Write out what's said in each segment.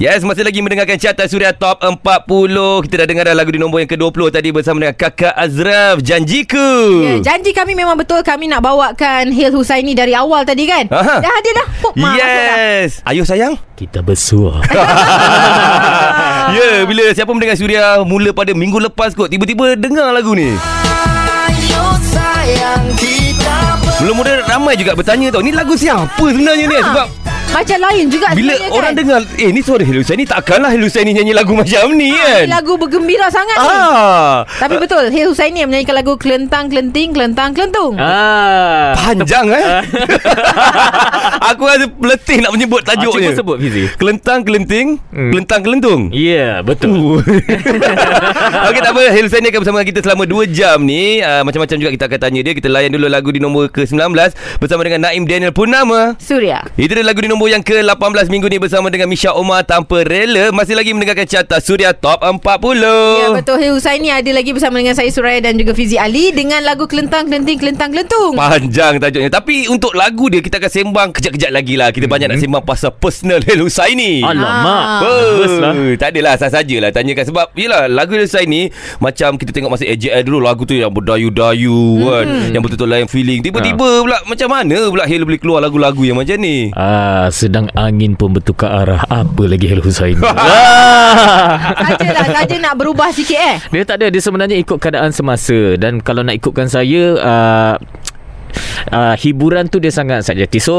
Yes, masih lagi mendengarkan carta Suria Top 40. Kita dah dengar dah lagu di nombor yang ke-20 tadi bersama dengan Kakak Azraf. Janjiku. Ya, janji kami memang betul kami nak bawakan Hil Husaini dari awal tadi kan. Aha. Dah ada dah. Pop, mak, masuk dah. Yes. Ayuh sayang. Kita bersuah. Ya, yeah, bila siapa mendengar Suria mula pada minggu lepas kot tiba-tiba dengar lagu ni. Mula-mula ramai juga bertanya tau Ni lagu siapa sebenarnya ni Ha. Sebab Macam lain juga bila sebenarnya orang kan. dengar Eh ni suara Hel Husaini Takkanlah Hel Husaini nyanyi lagu macam ni kan Ini lagu bergembira sangat ni. Ah, Tapi betul Hil Husaini yang menyanyikan lagu Kelentang Kelenting Kelentang Kelentung. ah. Panjang eh Aku rasa letih nak menyebut Ah, tajuknya cuba sebut Fizi. Kelentang kelenting Hmm. Kelentang kelentung Ya, yeah, betul. Okey tak apa Hel Husaini akan bersama kita selama 2 jam ni uh, Macam-macam juga kita akan tanya dia Kita layan dulu lagu di nombor ke-19 Bersama dengan Naim Daniel Purnama Surya. Itu dia lagu di nombor yang ke-18 minggu ni Bersama dengan Misha Omar Tanpa Rela. Masih lagi mendengarkan carta Suria Top 40 Ya betul. Hil Husaini ada lagi bersama dengan saya Suraya dan juga Fizi Ali dengan lagu Kelentang Kelenting Kelentang Kelentung. Panjang tajuknya. Tapi untuk lagu dia Kita akan sembang kejap-kejap lagi lah. Kita banyak nak sembang pasal personal Hel Husaini Alamak. Ah. Bagus lah. Tak adalah sah-saja lah Tanyakan. Sebab Yelah lagu Hel Husaini Macam kita tengok masa AJL dulu Lagu tu yang berdayu-dayu kan. Yang betul-betul lain feeling. Tiba-tiba pula Macam mana pula Hel boleh keluar lagu-lagu yang macam ni? Ah, sedang angin pun bertukar arah. Apa lagi Hel Husaini? ah. Sajalah saja nak berubah sikit eh. Dia tak ada Dia sebenarnya ikut keadaan semasa Dan kalau nak ikutkan saya uh, Uh, hiburan tu dia sangat sakjati So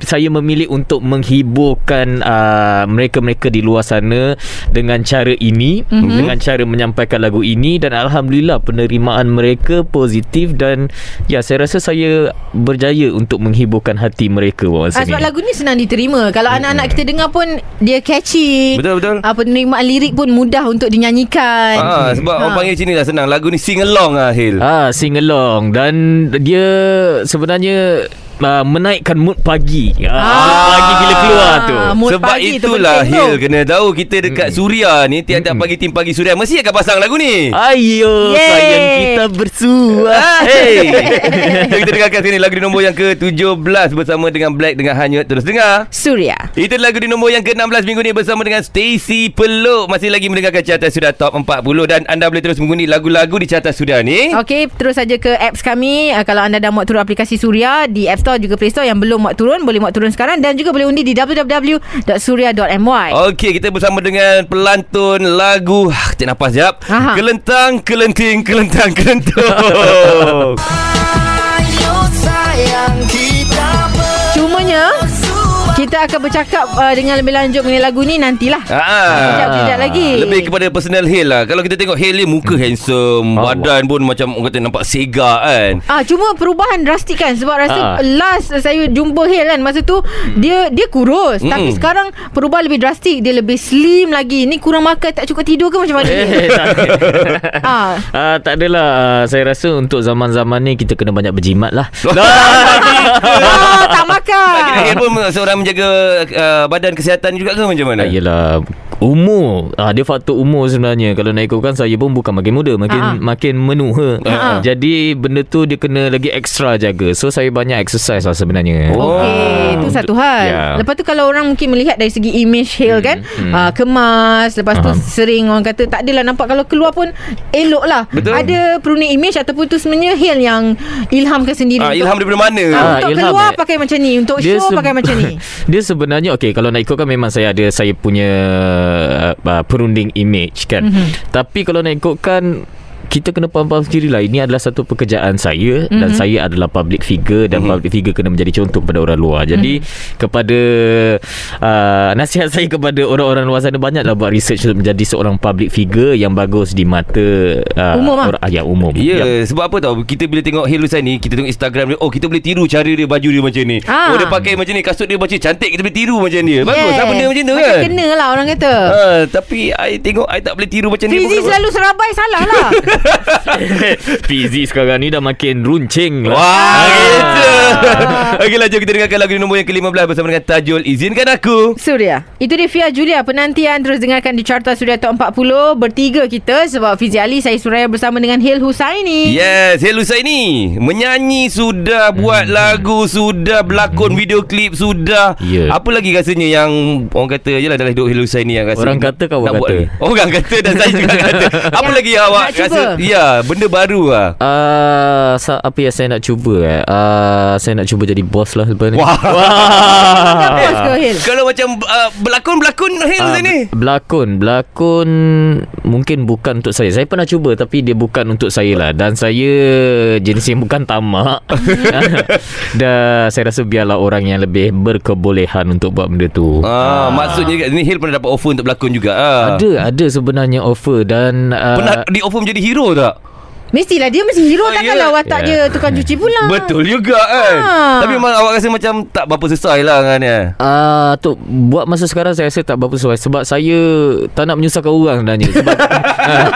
saya memilih untuk menghiburkan uh, mereka-mereka di luar sana dengan cara ini mm-hmm. dengan cara menyampaikan lagu ini dan alhamdulillah penerimaan mereka positif dan ya saya rasa saya berjaya untuk menghiburkan hati mereka Ah, masa sebab ni. lagu ni senang diterima. Kalau anak-anak kita dengar pun dia catchy. Betul-betul Ah, penerimaan lirik pun mudah untuk dinyanyikan. Ah, sebab Ha. orang panggil sini dah senang Lagu ni sing along lah Hil Ah, sing along dan dia sebenarnya uh, menaikkan mood pagi. Ah, mood pagi bila keluar tu. mood Sebab pagi tu itulah penting Hil tu. Kena tahu Kita dekat Suria ni Tiap-tiap pagi Tim pagi Suria Mesti akan pasang lagu ni Ayo Yeay. sayang kita bersuah. Hey Jom kita dengarkan sini Lagu di nombor yang ke-17 Bersama dengan Black Dengan Hanyut Terus dengar Surya. Itu lagu di nombor yang ke-16 minggu ni Bersama dengan Stacy Peluk Masih lagi mendengarkan Carta Suria Top 40 Dan anda boleh terus mengundi lagu-lagu di Carta Suria ni Okey, terus saja ke apps kami. Uh, kalau anda dah muat turun aplikasi Surya di App Store juga Play Store yang belum muat turun, boleh muat turun sekarang dan juga boleh undi di www.surya.my. Okey, kita bersama dengan pelantun lagu ah, Cik nafas jap Aha. Kelentang, kelenting, kelentang, kelentung kita akan bercakap uh, dengan lebih lanjut mengenai lagu ni nantilah. Ah. Kejap-kejap lagi. Lebih kepada personal Hale lah Kalau kita tengok Hale ni Muka handsome Allah. Badan pun macam Orang kata nampak sega kan Ah cuma perubahan drastik kan sebab rasa Ah. last saya jumpa Hale kan masa tu dia dia kurus Mm-mm. tapi sekarang perubahan lebih drastik dia lebih slim lagi ni kurang makan tak cukup tidur ke macam mana Eh, ni? tak ah Ah, tak adalah Ah, Saya rasa untuk zaman-zaman ni Kita kena banyak berjimat lah ah, tak makan Kira Hale pun seorang menjaga uh, Badan kesihatan juga ke macam mana? Ah, Yelah Umur ah, Dia faktor umur sebenarnya Kalau nak ikutkan Saya pun bukan makin muda Makin Ah. makin menua Ah. Jadi benda tu Dia kena lagi extra jaga So saya banyak exercise lah sebenarnya Oh. Okey, itu satu hal. Ya. Lepas tu kalau orang mungkin melihat dari segi image Hale kan, hmm. ah, kemas, lepas tu sering orang kata tak adalah nampak kalau keluar pun elok lah. Betul. Ada perunik image ataupun tu sebenarnya Hale yang ilhamkan sendiri. Ah, ilham daripada mana? Ah, Ah, untuk ilham, keluar eh. pakai macam ni Untuk Dia show se- pakai macam ni Dia sebenarnya okey kalau nak ikutkan memang saya ada saya punya uh, perunding image kan. Mhm. Mm-hmm. Tapi kalau nak ikutkan kita kena faham-faham sendiri lah Ini adalah satu pekerjaan saya mm-hmm. Dan Mhm. saya adalah public figure Dan mm-hmm. public figure kena menjadi contoh kepada orang luar Jadi mm-hmm. kepada uh, Nasihat saya kepada orang-orang luar sana Banyaklah buat research untuk menjadi seorang public figure Yang bagus di mata uh, Umum lah. orang, ah, Ya umum Ya, Ya. yeah. sebab apa tau Kita bila tengok Hale Husaini Kita tengok Instagram dia Oh kita boleh tiru cara dia Baju dia macam ni Ah. Oh dia pakai macam ni Kasut dia macam cantik Kita boleh tiru macam dia Bagus Yeah. yeah. benda macam tu Macam kan kena lah orang kata ha, Tapi I tengok I tak boleh tiru macam ni Fizi selalu serabai salah lah Fizi sekarang ni dah makin runcing lah. Wah, gitu. Okeylah, jom kita dengarkan lagu di nombor yang ke-15 bersama dengan Tajul. Izinkan aku. Surya. Itu dia Fia Julia penantian terus dengarkan di Carta Suria Top 40 bertiga kita sebab Fizi Ali saya Suraya bersama dengan Hil Husaini. Yes, Hello Saini. Menyanyi sudah, buat lagu sudah, berlakon video klip sudah. Ya. Apa lagi rasanya yang orang kata je lah dalam hidup Hello Saini yang rasa Orang kata buat kata? lagi? Orang kata dan saya juga kata. Apa Yang lagi yang awak nak cuba? rasa? Ya, benda baru lah. Uh, sa- apa yang saya nak cuba eh? Uh, saya nak cuba jadi bos lah lepas ni. Wah. Bos ke Hil? Kalau macam uh, berlakon-berlakon Hello Ah, Saini. Berlakon Berlakon Mungkin bukan untuk saya Saya pernah cuba Tapi dia bukan untuk saya lah Dan saya Jenis yang bukan tamak Dan saya rasa biarlah orang yang lebih Berkebolehan untuk buat benda tu Ah, maksudnya ni Hil pernah dapat offer untuk berlakon juga. Ah. Ada Ada sebenarnya offer Dan uh, Pernah di offer menjadi hero tak? Mestilah dia mesti hero Oh, takkanlah yelah. watak Ya. dia tukang cuci pula. Betul juga kan. Ah. Tapi memang awak rasa macam tak berapa sesuai lah kan ya. Ah, tu buat masa sekarang saya rasa tak berapa sesuai sebab saya tak nak menyusahkan orang sebenarnya sebab ah,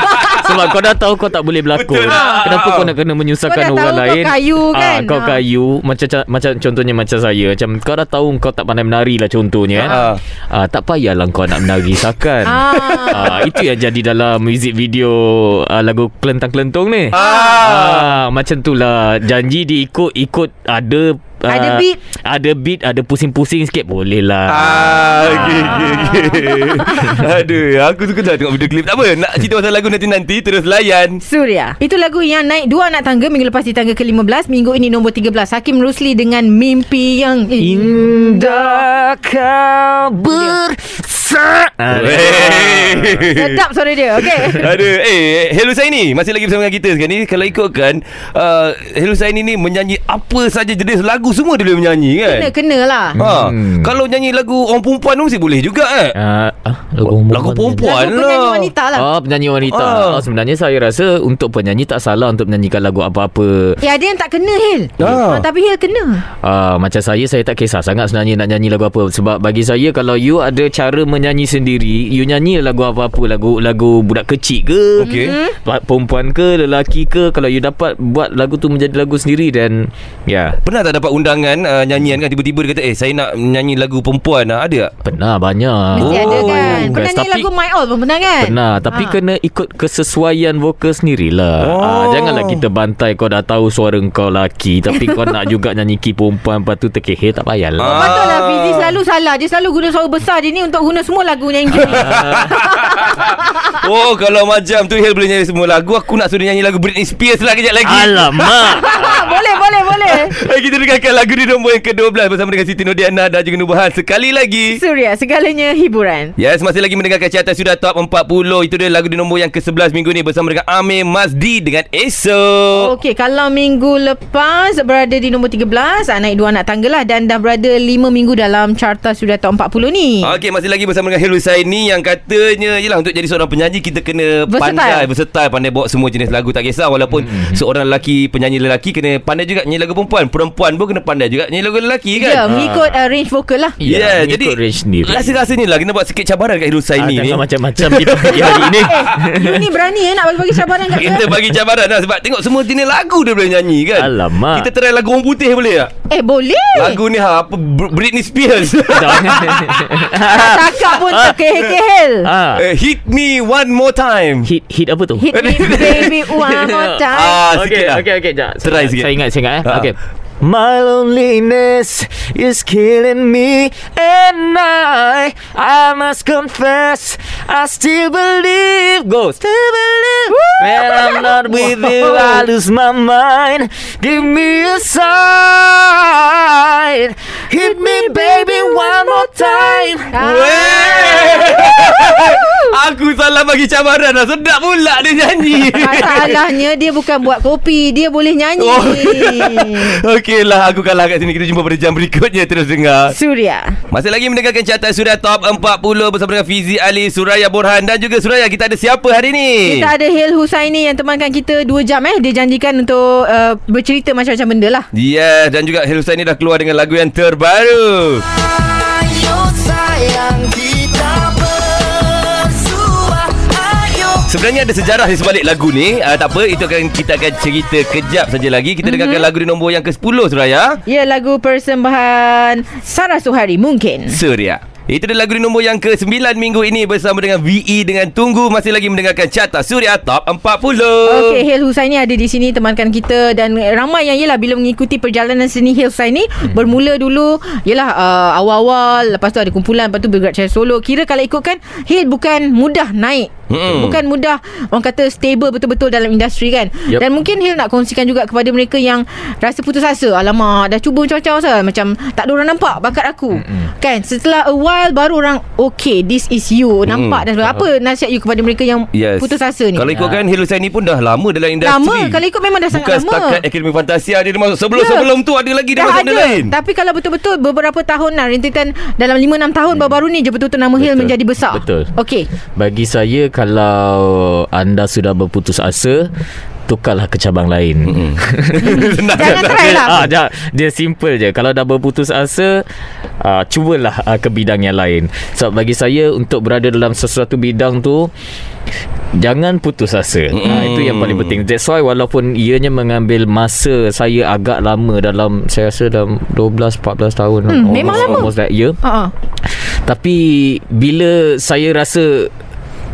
sebab kau dah tahu kau tak boleh berlakon. Betul lah. Kenapa kau nak kena menyusahkan Kau dah orang tahu kau lain? kayu kan? Ah, kau Ah. kayu macam macam contohnya macam saya macam kau dah tahu kau tak pandai menari lah contohnya kan. Ah. Ah, tak payahlah kau nak menari sakan. Ah. Ah, itu yang jadi dalam music video ah, lagu kelentang-kelentung ni. Ah. Ah, macam tu lah Janji diikut Ikut ada ah, Ada beat. Ada beat Ada pusing-pusing sikit Boleh lah Ah, okay, okay, okay. Aduh, aku suka dah tengok video klip. Tak apa, nak cerita pasal lagu nanti-nanti, terus layan. Surya. Itu lagu yang naik dua anak tangga minggu lepas di tangga ke-15, minggu ini nombor 13. Hakim Rusli dengan Mimpi yang Indah kau bersa ah, Sedap suara dia. Okey. Aduh, eh, Hello Saini Masih lagi bersama dengan kita sekarang ni Kalau ikutkan uh, Hello Saini ni menyanyi Apa saja jenis lagu Semua dia boleh menyanyi kan Kena kena lah. ha, Hmm. Kalau nyanyi lagu Orang perempuan tu Mesti boleh juga eh Ah, ah, lagu, Lagu perempuan Lagu lah penyanyi wanita lah. Oh penyanyi wanita Ah. oh, Sebenarnya saya rasa Untuk penyanyi tak salah Untuk menyanyikan lagu apa-apa Ya ada yang tak kena Hil. Ah. Ah, tapi Hil kena. Ah, macam saya saya tak kisah sangat sebenarnya nak nyanyi lagu apa sebab bagi saya kalau you ada cara menyanyi sendiri you nyanyi lagu apa-apa lagu lagu budak kecil ke Okey. pa- perempuan ke lelaki ke kalau you dapat buat lagu tu menjadi lagu sendiri dan ya Pernah tak dapat undangan uh, Nyanyian kan Tiba-tiba dia kata Eh saya nak nyanyi lagu perempuan ah, Ada tak? pernah banyak Mesti Oh, ada kan. best. Pernah nyanyi Tapi- lagu My All pun pernah kan? Pernah Tapi Ah. kena ikut kesesuaian vokal sendirilah Oh. ah, Janganlah kita bantai Kau dah tahu suara kau laki Tapi kau nak juga nyanyi ki perempuan Lepas tu terkehir Tak payahlah Ah. Betul lah Fizi selalu salah Dia selalu guna suara besar Dia ni untuk guna semua lagu yang gini Oh kalau macam tu Hel boleh nyanyi semua lagu Aku nak suruh nyanyi lagu Britney Spears lah kejap lagi Alamak Boleh. Eh, Kita dengarkan lagu di nombor yang ke-12 Bersama dengan Siti Nodiana Dan juga Nubahan Sekali lagi. Surya Segalanya hiburan. Yes, masih lagi mendengarkan carta sudah top 40 Itu dia lagu di nombor yang ke-11 minggu ni Bersama dengan Amir Mazdi dengan Esok Okey, kalau minggu lepas berada di nombor 13, ah, naik dua anak tangga lah dan dah berada 5 minggu dalam carta sudah top 40 ni. Okey, masih lagi bersama dengan Helu Saini Yang katanya Yelah untuk jadi seorang penyanyi Kita kena Versatile. pandai Versatile. Pandai bawa semua jenis lagu Tak kisah. Walaupun seorang lelaki Penyanyi lelaki Kena pandai juga nyanyi lagu perempuan Perempuan pun kena pandai juga Nyanyi lagu lelaki kan Ya, mengikut uh, range vokal lah. Ya, yeah, mengikut jadi range sendiri. Rasa-rasanya lah Kena buat sikit cabaran kat Helu Ah, Saini ni jangan macam-macam di pagi hari ini. Eh, you ni berani eh nak bagi-bagi cabaran kat Kita bagi cabaran lah Sebab tengok semua jenis lagu dia boleh nyanyi kan Alamak. Kita try lagu orang putih boleh tak? Eh, boleh. Lagu ni ha, apa Br- Britney Spears cakap pun terkehel-kehel. ah, Eh, Hit me one more time hit hit apa tu? Hit me baby one more time. Ah, lah okey, okey, jap. Try Saya- sikit. Saya ingat, saya ingat eh. Ah. My loneliness is killing me And I, I must confess I still believe Go Still believe. When I'm not with you I lose my mind. Give me a sign. Hit me baby one more time. Weh. Aku salah bagi cabaran lah Sedap pula dia nyanyi. Masalahnya dia bukan buat kopi, dia boleh nyanyi. Oh. Okey lah Aku kalah kat sini Kita jumpa pada jam berikutnya Terus dengar Surya. Masih lagi mendengarkan carta Suria Top 40 Bersama dengan Fizi Ali Suraya Borhan Dan juga Suraya Kita ada siapa hari ni? Kita ada Hil Husaini yang temankan kita 2 jam eh. Dia janjikan untuk uh, bercerita macam-macam benda lah. Yes Dan juga Hil Husaini dah keluar dengan lagu yang terbaru Ayo sayang Sebenarnya ada sejarah di sebalik lagu ni uh, Tak apa Itu akan kita akan cerita kejap saja lagi Kita dengarkan lagu di nombor yang ke-10 Suraya Ya lagu persembahan Sarah Suhari mungkin. Surya itu dia lagu di nombor yang ke-9 minggu ini bersama dengan VE dengan Tunggu masih lagi mendengarkan Carta Suria Top 40. Okey, Hil Husaini ada di sini temankan kita dan ramai yang yalah bila mengikuti perjalanan seni Hil Husaini hmm. bermula dulu yalah uh, awal-awal lepas tu ada kumpulan lepas tu bergerak secara solo. Kira kalau ikutkan Hil bukan mudah naik. Hmm. Bukan mudah orang kata stable betul-betul dalam industri kan. Yep. Dan mungkin Hil nak kongsikan juga kepada mereka yang rasa putus asa. Alamak, dah cuba macam-macam sah. macam tak ada orang nampak bakat aku. Hmm. Kan? Setelah a while baru orang okay, this is you. Nampak dah apa nasihat you kepada mereka yang Yes. putus asa ni? Kalau ikutkan Hil Husaini pun dah lama dalam industri. Lama Kalau ikut memang dah sangat Bukan lama setakat Akademi Fantasia dia masuk sebelum-sebelum tu ada lagi dia Dah masuk ada lain. Tapi kalau betul-betul Beberapa tahun lah Rintitan Dalam 5-6 tahun Baru-baru ni je Betul-betul nama Betul. menjadi besar Betul. Okey Bagi saya kalau anda sudah berputus asa tukarlah ke cabang lain. Hmm. Senang Jangan tak? try lah Ah, dia, dia simple je. Kalau dah berputus asa, ah, cubalah ah, ke bidang yang lain. So bagi saya untuk berada dalam sesuatu bidang tu jangan putus asa. Mm. Ah, itu yang paling penting. That's why walaupun ianya mengambil masa saya agak lama dalam saya rasa dalam 12 14 tahun. Hmm, memang lama. Almost that year. uh-uh. Tapi bila saya rasa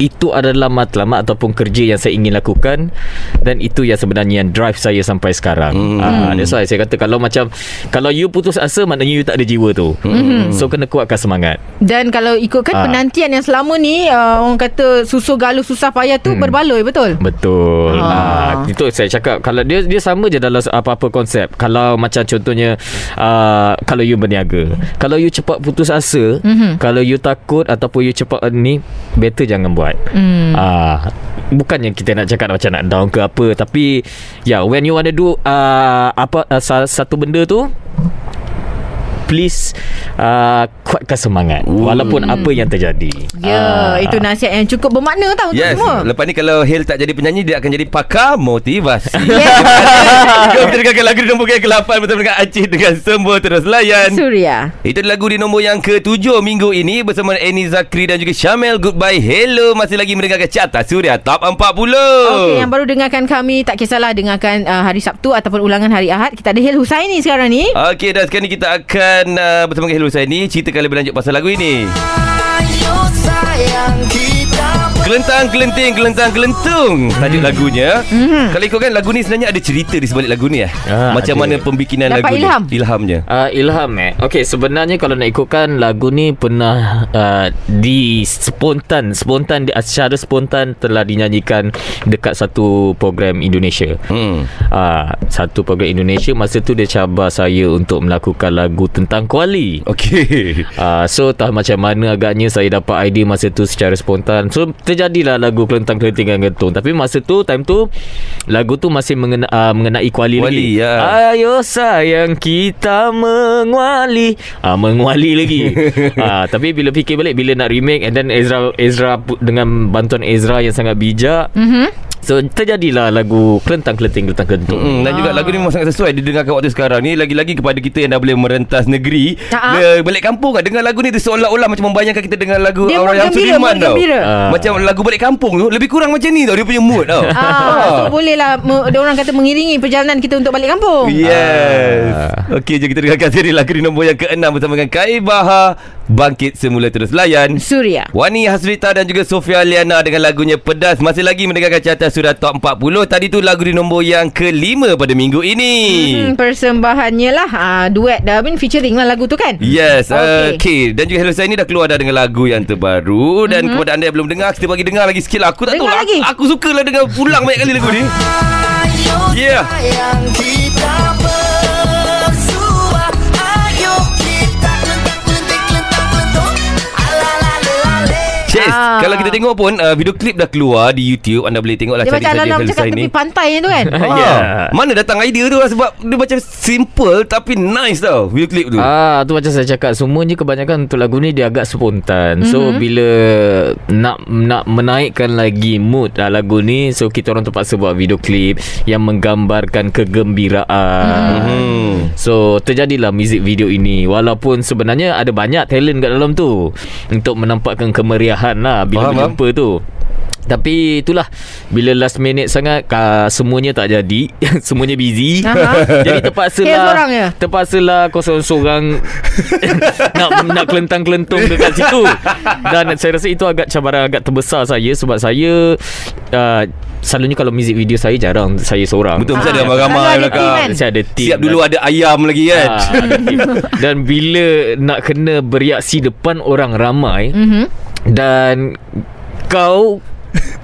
itu adalah matlamat ataupun kerja yang saya ingin lakukan dan itu yang sebenarnya yang drive saya sampai sekarang. Hmm. Ah, that's why saya kata kalau macam kalau you putus asa maknanya you tak ada jiwa tu. Hmm. So kena kuatkan semangat. Dan kalau ikutkan Ah. Penantian yang selama ni uh, Orang kata Susu galuh susah payah tu Hmm. Berbaloi betul Betul. Ah. Ah. itu saya cakap kalau dia dia sama je dalam apa-apa konsep. Kalau macam contohnya uh, kalau you berniaga, kalau you cepat putus asa, Mhm. kalau you takut ataupun you cepat ni better jangan buat. Hmm. Ah, bukannya kita nak cakap macam nak down ke apa tapi yeah when you want to do uh, apa uh, sa- satu benda tu please uh, kuatkan semangat walaupun apa yang terjadi. Ya Ah. Itu nasihat yang cukup bermakna tau Untuk Yes semua Lepas ni kalau Hale tak jadi penyanyi Dia akan jadi pakar motivasi Yes. Jom kita dengarkan lagu di nombor yang ke-8 Bersama dengan Acih Dengan Semua Terus Layan Surya Itu lagu di nombor yang ke-7 minggu ini Bersama Annie Zakri dan juga Syamel Goodbye Hello Masih lagi mendengarkan Carta Suria Top 40 Okey, yang baru dengarkan kami tak kisahlah dengarkan uh, hari Sabtu ataupun ulangan hari Ahad. Kita ada Hil Husaini sekarang ni. Okey dan sekarang ni kita akan uh, Bersama dengan Hello saya Ceritakan lebih lanjut pasal lagu ini Kelentang, kelenting, kelentang, kelentung Tajuk lagunya Mhm. Kalau ikutkan lagu ni sebenarnya ada cerita di sebalik lagu ni eh? Ah, Macam ada. mana pembikinan Dapat lagu ilham? ni Ilhamnya Uh, Ilham eh Okay sebenarnya Kalau nak ikutkan Lagu ni pernah uh, Di Spontan Spontan di- Secara spontan Telah dinyanyikan Dekat satu program Indonesia Hmm. uh, Satu program Indonesia Masa tu dia cabar saya Untuk melakukan lagu Tentang Kuali Okey Uh, so tak macam mana agaknya saya dapat idea masa tu secara spontan. So terjadilah lagu Kelentang Kelenting dan Gentung. Tapi masa tu time tu lagu tu masih mengena, uh, mengenai kuali, Kuali, lagi. ya. Ayo sayang kita menguali. Ah uh, menguali lagi. uh, tapi bila fikir balik bila nak remake and then Ezra Ezra dengan bantuan Ezra yang sangat bijak. Mhm. So terjadilah lagu Kelentang Kelenting Kelentang Gentung. Hmm, dan juga Ah. lagu ni memang sangat sesuai didengarkan waktu sekarang ni lagi-lagi kepada kita yang dah boleh merentas negeri Ah. dia balik kampung kan dengar lagu ni tu seolah-olah macam membayangkan kita dengar lagu Dia orang yang Sudirman tau. Ah. macam lagu balik kampung tu lebih kurang macam ni tau dia punya mood tau Ah, so boleh lah orang kata mengiringi perjalanan kita untuk balik kampung. Yes Ah. Okey jom kita dengarkan siri lagu di nombor yang ke-6 bersama dengan Kai Bahar Bangkit Semula Terus Layan Surya. Wani Hasrita dan juga Sofia Liana dengan lagunya Pedas Masih lagi mendengarkan carta sudah top 40 Tadi tu lagu di nombor yang ke-5 pada minggu ini Hmm, persembahannya lah ah, duet dah I mean featuring lah lagu tu kan. Yes, Okey. okay. okay. Dan juga Hello saya ni dah keluar dah dengan lagu yang terbaru dan mm-hmm. kepada anda yang belum dengar, kita bagi dengar lagi sikit lah. Aku tak tahu Dengar lah. lagi. Aku, aku sukalah dengar pulang banyak kali lagu ni. Yeah. Yes, Ah. kalau kita tengok pun uh, video klip dah keluar di YouTube. Anda boleh tengok lah Dia cari macam Hello cakap tepi ni. pantai tu kan. Ah, Oh. yeah. Mana datang idea tu lah sebab dia macam simple tapi nice tau video klip tu. Ah tu macam saya cakap semuanya kebanyakan untuk lagu ni dia agak spontan. So Mhm. bila nak nak menaikkan lagi mood ah, lagu ni so kita orang terpaksa buat video klip yang menggambarkan kegembiraan. Hmm. So terjadilah music video ini walaupun sebenarnya ada banyak talent kat dalam tu untuk menampakkan kemeriahan lah bila Faham, berjumpa tu. Tapi itulah Bila last minute sangat uh, Semuanya tak jadi Semuanya busy Aha. Jadi terpaksa Hail lah seorang je? Terpaksa lah Kau seorang-seorang Nak nak kelentang-kelentung Dekat situ Dan saya rasa itu agak Cabaran agak terbesar saya Sebab saya uh, Selalunya kalau music video saya Jarang saya seorang Betul mesti Ah, ada ramai-ramai ada belakang. team kan? Mesti ada team Siap dulu dan- ada ayam lagi kan. Team. Dan bila nak kena bereaksi depan orang ramai Mhm. Dan kau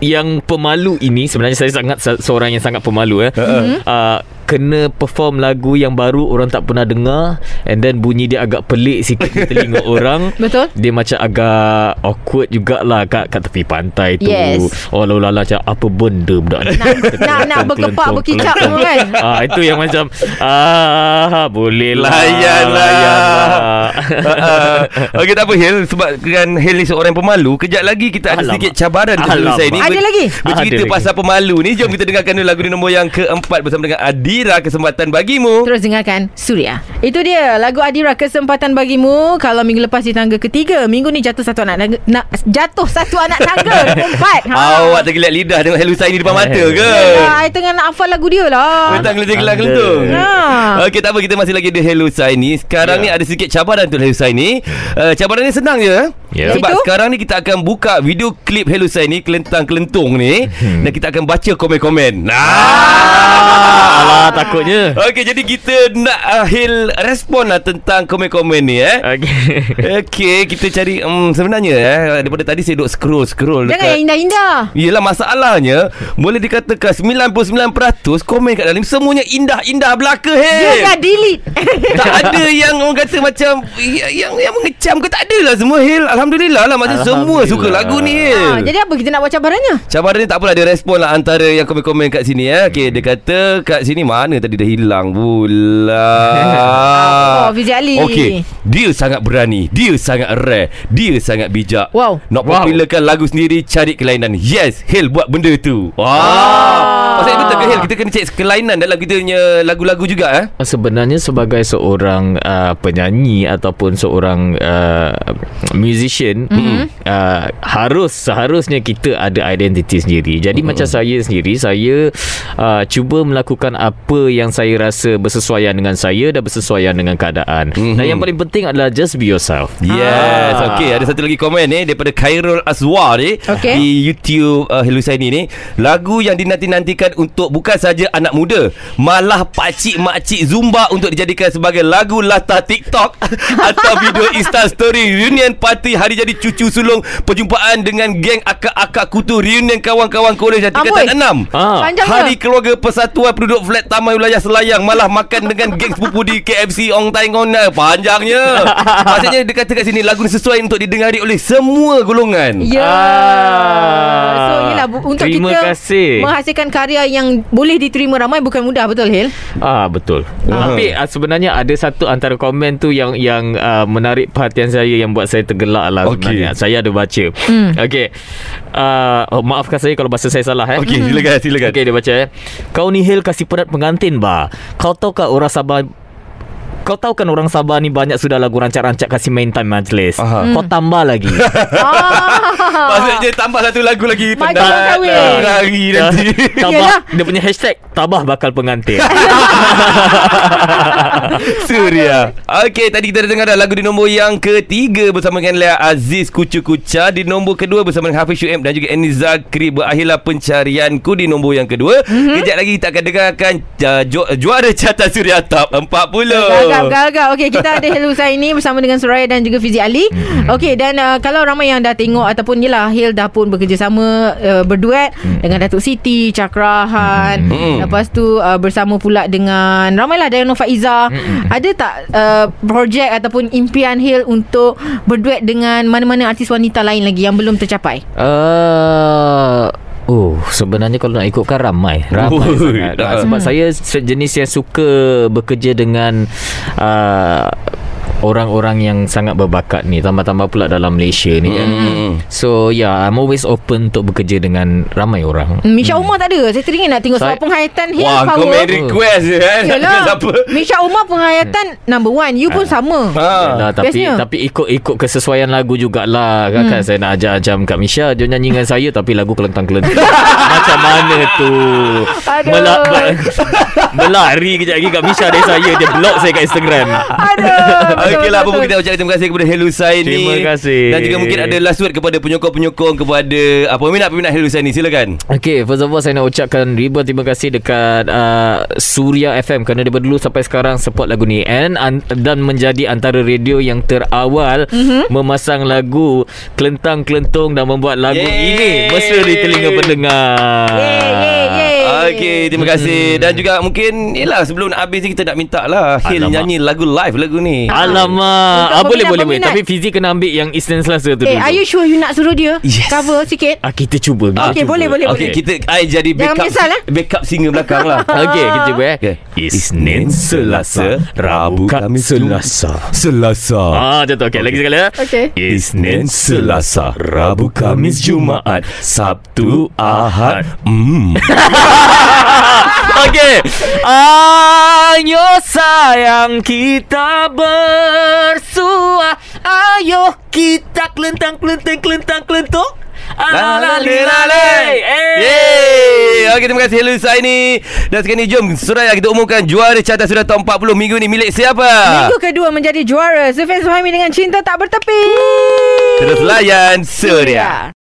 yang pemalu ini sebenarnya saya sangat se- seorang yang sangat pemalu eh. Mhm. Uh, kena perform lagu yang baru orang tak pernah dengar and then bunyi dia agak pelik sikit di telinga orang. Betul. Dia macam agak awkward jugalah kat kat tepi pantai tu. Yes. Oh lala macam apa benda budak ni. nak- nak berkepak, berkicap semua kan? Ah itu yang macam ah boleh lah. Layan lah. lah. uh, Okey tak apa Hil Sebab kan Hil ni seorang yang pemalu Kejap lagi kita ada Alamak. sedikit cabaran Alamak. selesai ni Ada lagi? Bercerita Ada lagi. pasal pemalu ni Jom kita dengarkan dulu lagu di nombor yang keempat Bersama dengan Adira Kesempatan bagimu. Terus dengarkan Suria. Itu dia Lagu Adira Kesempatan Bagimu. Kalau minggu lepas di tangga ketiga Minggu ni jatuh satu anak tangga nak, Jatuh satu anak tangga. Empat Awak tergelak lidah Tengok Hel Husaini depan mata ke? Yalah, I tengah nak hafal lagu dia lah. Mentang kelentung Anda. kelentung Ha. Okey tak apa Kita masih lagi di Hel Husaini Sekarang Ya. ni ada sedikit cabaran Untuk Hel Husaini uh, Cabaran ni senang je Ya. Sebab Iaitu? sekarang ni kita akan buka Video klip Hel Husaini Kelentang-kelentung ni Hmm. Dan kita akan baca komen-komen Ah, alah Ah. takutnya. Okey jadi kita nak uh, Hil respon lah tentang komen-komen ni eh. Okey. Okey kita cari um, sebenarnya eh daripada tadi saya duk scroll scroll Jangan dekat yang indah-indah Yelah masalahnya Boleh dikatakan 99% komen kat dalam ni Semuanya indah-indah belaka Dia Hil dah delete Tak ada yang orang kata macam Yang yang, yang mengecam ke Tak ada lah semua Hil Alhamdulillah lah Maksudnya semua Alhamdulillah. suka lagu ni ha, Jadi apa kita nak buat cabarannya Cabaran ni tak apalah Dia respon lah Antara yang komen-komen kat sini eh. Okay dia kata Kat sini mana tadi dah hilang pula Oh, Fizi Ali. Okay Dia sangat berani Dia sangat rare Dia sangat bijak Wow. Nak Wow. popularkan lagu sendiri Cari kelainan Yes Hil buat benda tu Wah Ah. Maksudnya betul ke Hil Kita kena cek kelainan Dalam kita punya lagu-lagu juga eh Sebenarnya sebagai seorang uh, penyanyi ataupun seorang uh, musician mm-hmm. uh, harus seharusnya kita ada identiti sendiri. Jadi mm-hmm. macam saya sendiri saya uh, cuba melakukan apa yang saya rasa bersesuaian dengan saya dan bersesuaian dengan keadaan. Mm-hmm. Dan yang paling penting adalah just be yourself. Yes Ah. Okay ada satu lagi komen ni Daripada Khairul Azwar ni Okey. Di YouTube uh, Hello Saini ni Lagu yang dinanti-nantikan Untuk bukan saja anak muda Malah pakcik makcik Zumba Untuk dijadikan sebagai lagu latar TikTok Atau video Insta Story Reunion party Hari jadi cucu sulung Perjumpaan dengan geng akak-akak kutu Reunion kawan-kawan kolej dan tingkatan Amboi. 6 Ah. Panjang Hari ke? keluarga persatuan penduduk flat Taman Wilayah Selayang Malah makan dengan geng sepupu di KFC Ong Tai Ngon Panjangnya Maksudnya dia kata kat sini Lagu ni sesuai untuk didengari oleh semua golongan Ya Ah. So bu- Untuk Terima kita kasih. Menghasilkan karya yang Boleh diterima ramai Bukan mudah betul Hil Ah betul. Ah. Tapi uh, sebenarnya ada satu antara komen tu yang yang uh, menarik perhatian saya yang buat saya tergelak lah Okey. sebenarnya. Saya ada baca. Hmm. Okey. Uh, oh, maafkan saya kalau bahasa saya salah eh. Okey silakan silakan Okey dia baca eh. Kau ni Hil kasih penat pengantin ba. Kau tahu tak orang Sabah kau tahu kan orang Sabah ni banyak sudah lagu rancak-rancak kasih main time majlis. Aha. Kau tambah lagi. ah. Maksudnya tambah satu lagu lagi penat kahwin. ah, Hari nanti. Tambah dia punya hashtag tabah bakal pengantin. Suria. Okey tadi kita dah dengar dah lagu di nombor yang ketiga Bersama dengan Lea Aziz Kucu Kuca Di nombor kedua bersama dengan Hafiz Shuib Dan juga Annie Zakri Berakhirlah pencarianku di nombor yang kedua. Mm-hmm. Kejap lagi kita akan dengarkan uh, ju- Juara Carta Suria Top 40 Gagap, gagap. Okey, kita ada Hil Husaini bersama dengan Suraya dan juga Fizi Ali. Okey, dan uh, kalau ramai yang dah tengok ataupun yelah Hil dah pun bekerjasama uh, berduet dengan Datuk Siti, Cakrahan. Hmm. Lepas tu uh, bersama pula dengan ramailah Dayana Faiza. Ada tak uh, projek ataupun impian Hil untuk berduet dengan mana-mana artis wanita lain lagi yang belum tercapai? Uh, Oh sebenarnya kalau nak ikutkan ramai Ramai Ui, sangat dah. uh, Sebab saya jenis yang suka Bekerja dengan uh, orang-orang yang sangat berbakat ni tambah-tambah pula dalam Malaysia ni kan. Hmm. So yeah, I'm always open untuk bekerja dengan ramai orang. Hmm, Misha Umar tak ada Saya teringin nak tengok Saya- Sebab penghayatan Hair Wah, kau main request je kan? Yalah Siapa? Misha Umar penghayatan Number one You pun sama Ha. Yalah, tapi bestnya. tapi ikut-ikut kesesuaian lagu jugalah kan, kan saya nak ajar macam Kak Misha dia nyanyi dengan saya tapi lagu kelentang-kelentang macam mana tu Aduh. Melak, melari kejap lagi Kak Misha dari saya dia block saya kat Instagram Aduh Okey lah, apa pun kita ucapkan terima kasih kepada Hello Saini. Terima kasih. Dan juga mungkin ada last word kepada penyokong-penyokong kepada apa peminat-peminat Hello Saini. Silakan. Okay First of all Saya nak ucapkan Ribuan terima kasih Dekat uh, Suria FM Kerana daripada dulu Sampai sekarang Support lagu ni And an, Dan menjadi Antara radio yang terawal mm-hmm. Memasang lagu Kelentang-kelentung Dan membuat lagu Yeay. ini Mesra di telinga pendengar yeay yeay Okey, terima kasih. Dan juga mungkin Yelah sebelum nak habis ni Kita nak minta lah Hil Alamak. nyanyi lagu live lagu ni Alamak Untuk ah, Boleh boleh boleh. Tapi Fizi kena ambil Yang Isnin Selasa tu Eh dulu are you sure you nak suruh dia Yes. Cover sikit ah, Kita cuba kita Okey, cuba. boleh, boleh, Okey, kita I jadi Jangan backup menyesal, eh? backup singer belakang lah. Okey kita cuba eh Okey. Isnin Selasa Rabu Khamis Selasa Selasa. Ah, tu. Okey, lagi sekali ya. Okay Isnin, Selasa, Rabu, Kamis, Jumaat, Sabtu, Ahad. Hmm. Okey. Ayo sayang kita bersua. Ayo kita kelentang kelentang kelentang kelentung. Alalilale. Yeay. Okey terima kasih. Hello Saini Dan sekarang ni jom. Suraya kita umumkan Juara carta sudah top 40 Minggu ni milik siapa? Minggu kedua menjadi juara. Sufian Suhaimi dengan Cinta Tak Bertepi. Terus layan Surya